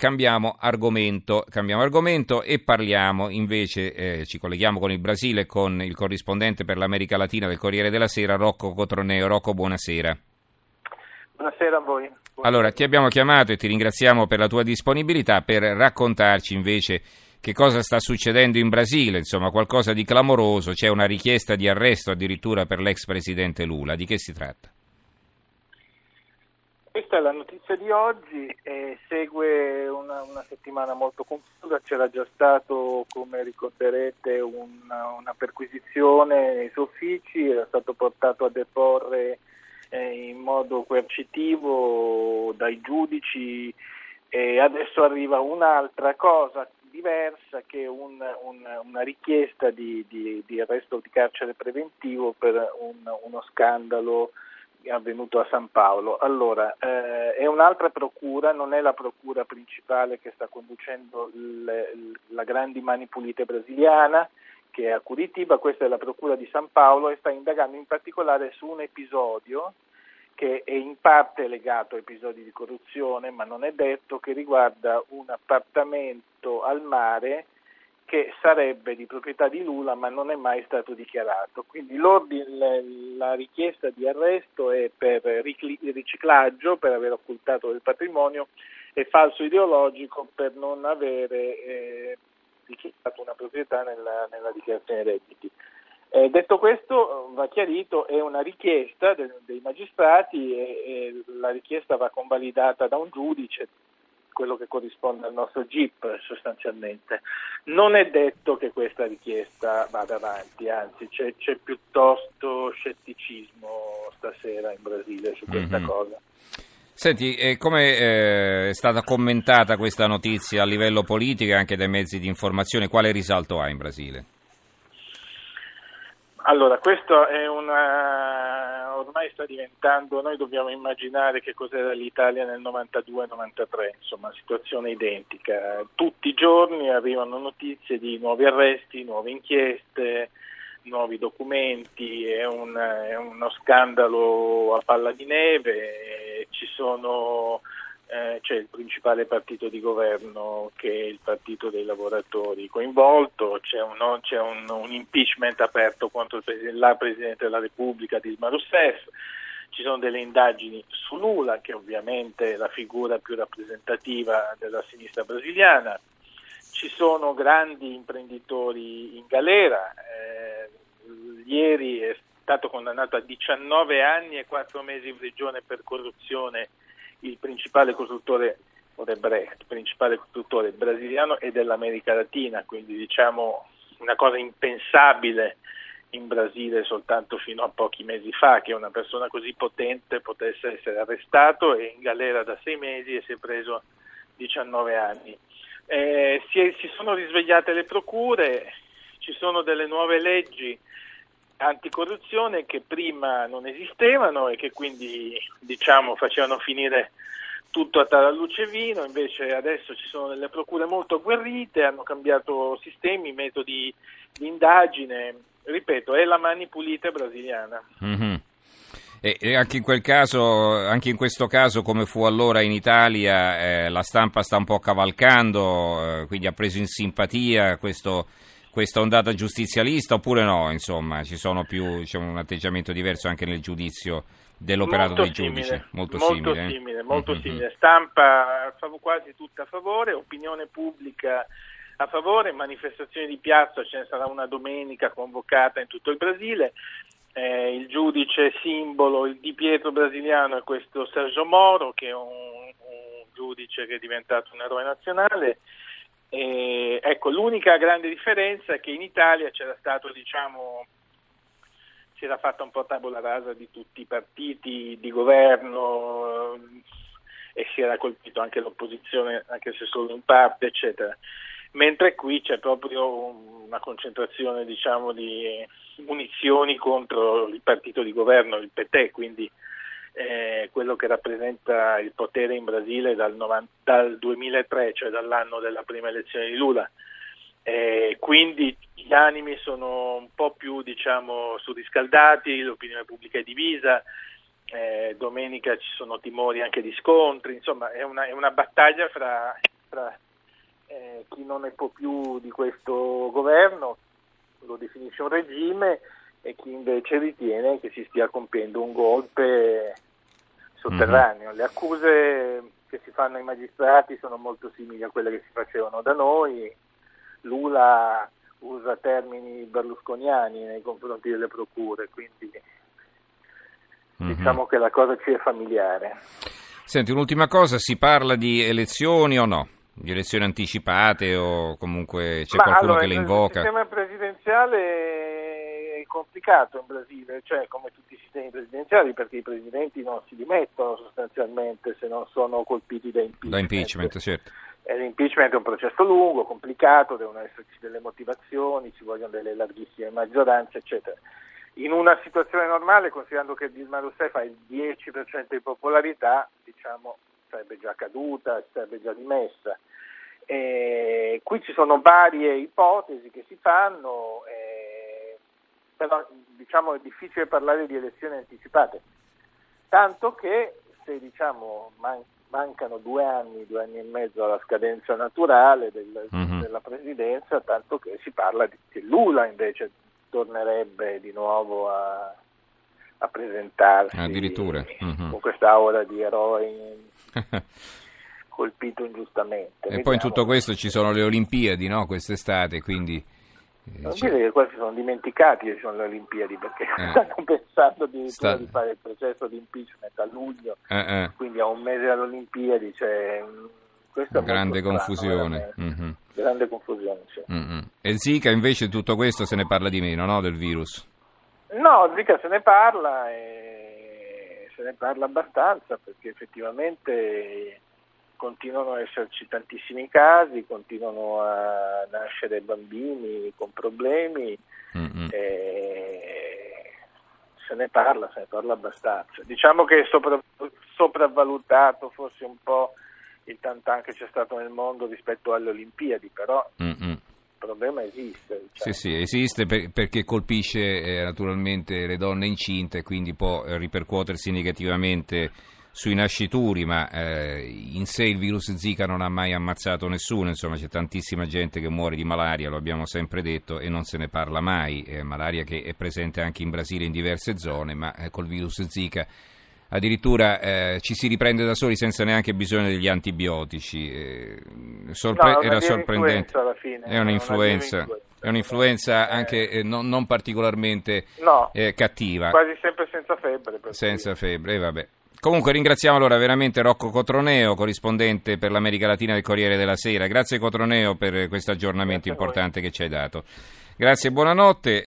cambiamo argomento, cambiamo argomento e parliamo invece, eh, ci colleghiamo con il Brasile con il corrispondente per l'America Latina del Corriere della Sera, Rocco Cotroneo. Rocco, buonasera. Buonasera a voi. Buonasera. Allora, ti abbiamo chiamato e ti ringraziamo per la tua disponibilità per raccontarci invece che cosa sta succedendo in Brasile, insomma qualcosa di clamoroso, c'è una richiesta di arresto addirittura per l'ex presidente Lula, di che si tratta? Questa è la notizia di oggi e segue una, una, settimana molto confusa, c'era già stato, come ricorderete, una, una perquisizione nei suoi uffici, era stato portato a deporre eh, in modo coercitivo dai giudici e adesso arriva un'altra cosa diversa che un, un, una richiesta di, di, di, arresto di carcere preventivo per un, uno scandalo avvenuto a San Paolo. Allora, eh, è un'altra procura, non è la procura principale che sta conducendo le, la Grandi Mani Pulite brasiliana, che è a Curitiba, questa è la procura di San Paolo e sta indagando in particolare su un episodio che è in parte legato a episodi di corruzione, ma non è detto che riguarda un appartamento al mare che sarebbe di proprietà di Lula ma non è mai stato dichiarato. Quindi la richiesta di arresto è per riciclaggio, per aver occultato del patrimonio e falso ideologico per non avere eh, dichiarato una proprietà nella, nella dichiarazione dei redditi. Eh, detto questo, va chiarito, è una richiesta de, dei magistrati e, e la richiesta va convalidata da un giudice, quello che corrisponde al nostro GIP sostanzialmente. Non è detto che questa richiesta vada avanti, anzi c'è, c'è piuttosto scetticismo stasera in Brasile su questa mm-hmm. cosa. Senti, eh, come eh, è stata commentata questa notizia a livello politico e anche dai mezzi di informazione? Quale risalto ha in Brasile? Allora, questo è una... ormai sta diventando, noi dobbiamo immaginare che cos'era l'Italia nel 92-93, insomma, situazione identica. Tutti i giorni arrivano notizie di nuovi arresti, nuove inchieste, nuovi documenti, è, un, è uno scandalo a palla di neve, ci sono eh, c'è il principale partito di governo che è il partito dei lavoratori coinvolto, c'è un, c'è un, un impeachment aperto contro il, la Presidente della Repubblica Dilma Rousseff, ci sono delle indagini su Lula che ovviamente è la figura più rappresentativa della sinistra brasiliana, ci sono grandi imprenditori in galera, eh, ieri è stato condannato a 19 anni e 4 mesi in prigione per corruzione il principale costruttore Odebrecht, principale costruttore brasiliano e dell'America Latina, quindi diciamo una cosa impensabile in Brasile soltanto fino a pochi mesi fa che una persona così potente potesse essere arrestato e in galera da sei mesi e si è preso 19 anni. Eh, si, è, si sono risvegliate le procure, ci sono delle nuove leggi anticorruzione che prima non esistevano e che quindi diciamo, facevano finire tutto a taralluce vino, invece adesso ci sono delle procure molto agguerrite, hanno cambiato sistemi, metodi di indagine, ripeto, è la mani pulita brasiliana. Mm-hmm. E, e anche, in caso, anche in questo caso, come fu allora in Italia, eh, la stampa sta un po' cavalcando, eh, quindi ha preso in simpatia questo questa ondata giustizialista oppure no? Insomma, ci sono più, c'è un atteggiamento diverso anche nel giudizio dell'operato molto dei giudici. Molto, molto simile. Eh? simile molto mm-hmm. simile. Stampa quasi tutta a favore, opinione pubblica a favore, manifestazioni di piazza, ce ne sarà una domenica convocata in tutto il Brasile. Eh, il giudice simbolo, il Di Pietro brasiliano è questo Sergio Moro, che è un, un giudice che è diventato un eroe nazionale. E, ecco, l'unica grande differenza è che in Italia c'era stato, diciamo, si era fatta un po' tabula rasa di tutti i partiti di governo e si era colpito anche l'opposizione, anche se solo in parte, eccetera. Mentre qui c'è proprio una concentrazione, diciamo, di munizioni contro il partito di governo, il PT, quindi eh, quello che rappresenta il potere in Brasile dal, 90, dal 2003, cioè dall'anno della prima elezione di Lula. Eh, quindi gli animi sono un po' più diciamo, surriscaldati, l'opinione pubblica è divisa, eh, domenica ci sono timori anche di scontri, insomma è una, è una battaglia fra tra eh, chi non ne può più di questo governo, lo definisce un regime, e chi invece ritiene che si stia compiendo un golpe sotterraneo. Mm-hmm. Le accuse che si fanno ai magistrati sono molto simili a quelle che si facevano da noi. Lula usa termini berlusconiani nei confronti delle procure, quindi mm-hmm. diciamo che la cosa ci è familiare. Senti, un'ultima cosa, si parla di elezioni o no? Di elezioni anticipate o comunque c'è Ma qualcuno allora, che le invoca? Il sistema presidenziale complicato in Brasile, cioè come tutti i sistemi presidenziali, perché i presidenti non si dimettono sostanzialmente se non sono colpiti da impeachment. Da impeachment certo. E l'impeachment è un processo lungo, complicato, devono esserci delle motivazioni, ci vogliono delle larghissime maggioranze, eccetera. In una situazione normale, considerando che Dilma Rousseff ha il 10% di popolarità, diciamo, sarebbe già caduta, sarebbe già dimessa. E qui ci sono varie ipotesi che si fanno. Però diciamo, è difficile parlare di elezioni anticipate, tanto che se diciamo, man- mancano due anni, due anni e mezzo alla scadenza naturale del, mm-hmm. della presidenza, tanto che si parla di che Lula invece tornerebbe di nuovo a, a presentarsi Addirittura. Mm-hmm. con questa aura di eroe colpito ingiustamente. E Vediamo. poi in tutto questo ci sono le Olimpiadi no? quest'estate, quindi non dire che quasi sono dimenticati che ci sono le Olimpiadi perché eh. stanno pensando addirittura Sta... di fare il processo di impeachment a luglio, eh, eh. quindi a un mese dalle Olimpiadi. Cioè, questa grande confusione. Strano, mm-hmm. Grande confusione, sì. mm-hmm. E Zika invece tutto questo se ne parla di meno, no? Del virus? No, Zika se ne parla e se ne parla abbastanza perché effettivamente continuano ad esserci tantissimi casi, continuano a nascere bambini con problemi, mm-hmm. se ne parla, se ne parla abbastanza. Diciamo che è sopra, sopravvalutato forse un po' il tantan che c'è stato nel mondo rispetto alle Olimpiadi, però mm-hmm. il problema esiste. Diciamo. Sì, sì, esiste per, perché colpisce eh, naturalmente le donne incinte e quindi può ripercuotersi negativamente sui nascituri, ma eh, in sé il virus Zika non ha mai ammazzato nessuno, insomma c'è tantissima gente che muore di malaria, lo abbiamo sempre detto e non se ne parla mai, eh, malaria che è presente anche in Brasile in diverse zone, ma eh, col virus Zika addirittura eh, ci si riprende da soli senza neanche bisogno degli antibiotici, eh, sorpre- no, era sorprendente, è un'influenza. È un'influenza eh. anche eh, non, non, particolarmente no, cattiva. Quasi sempre senza febbre. Senza febbre, vabbè. Comunque ringraziamo allora veramente Rocco Cotroneo, corrispondente per l'America Latina del Corriere della Sera. Grazie Cotroneo per questo aggiornamento importante che ci hai dato. Grazie e buonanotte.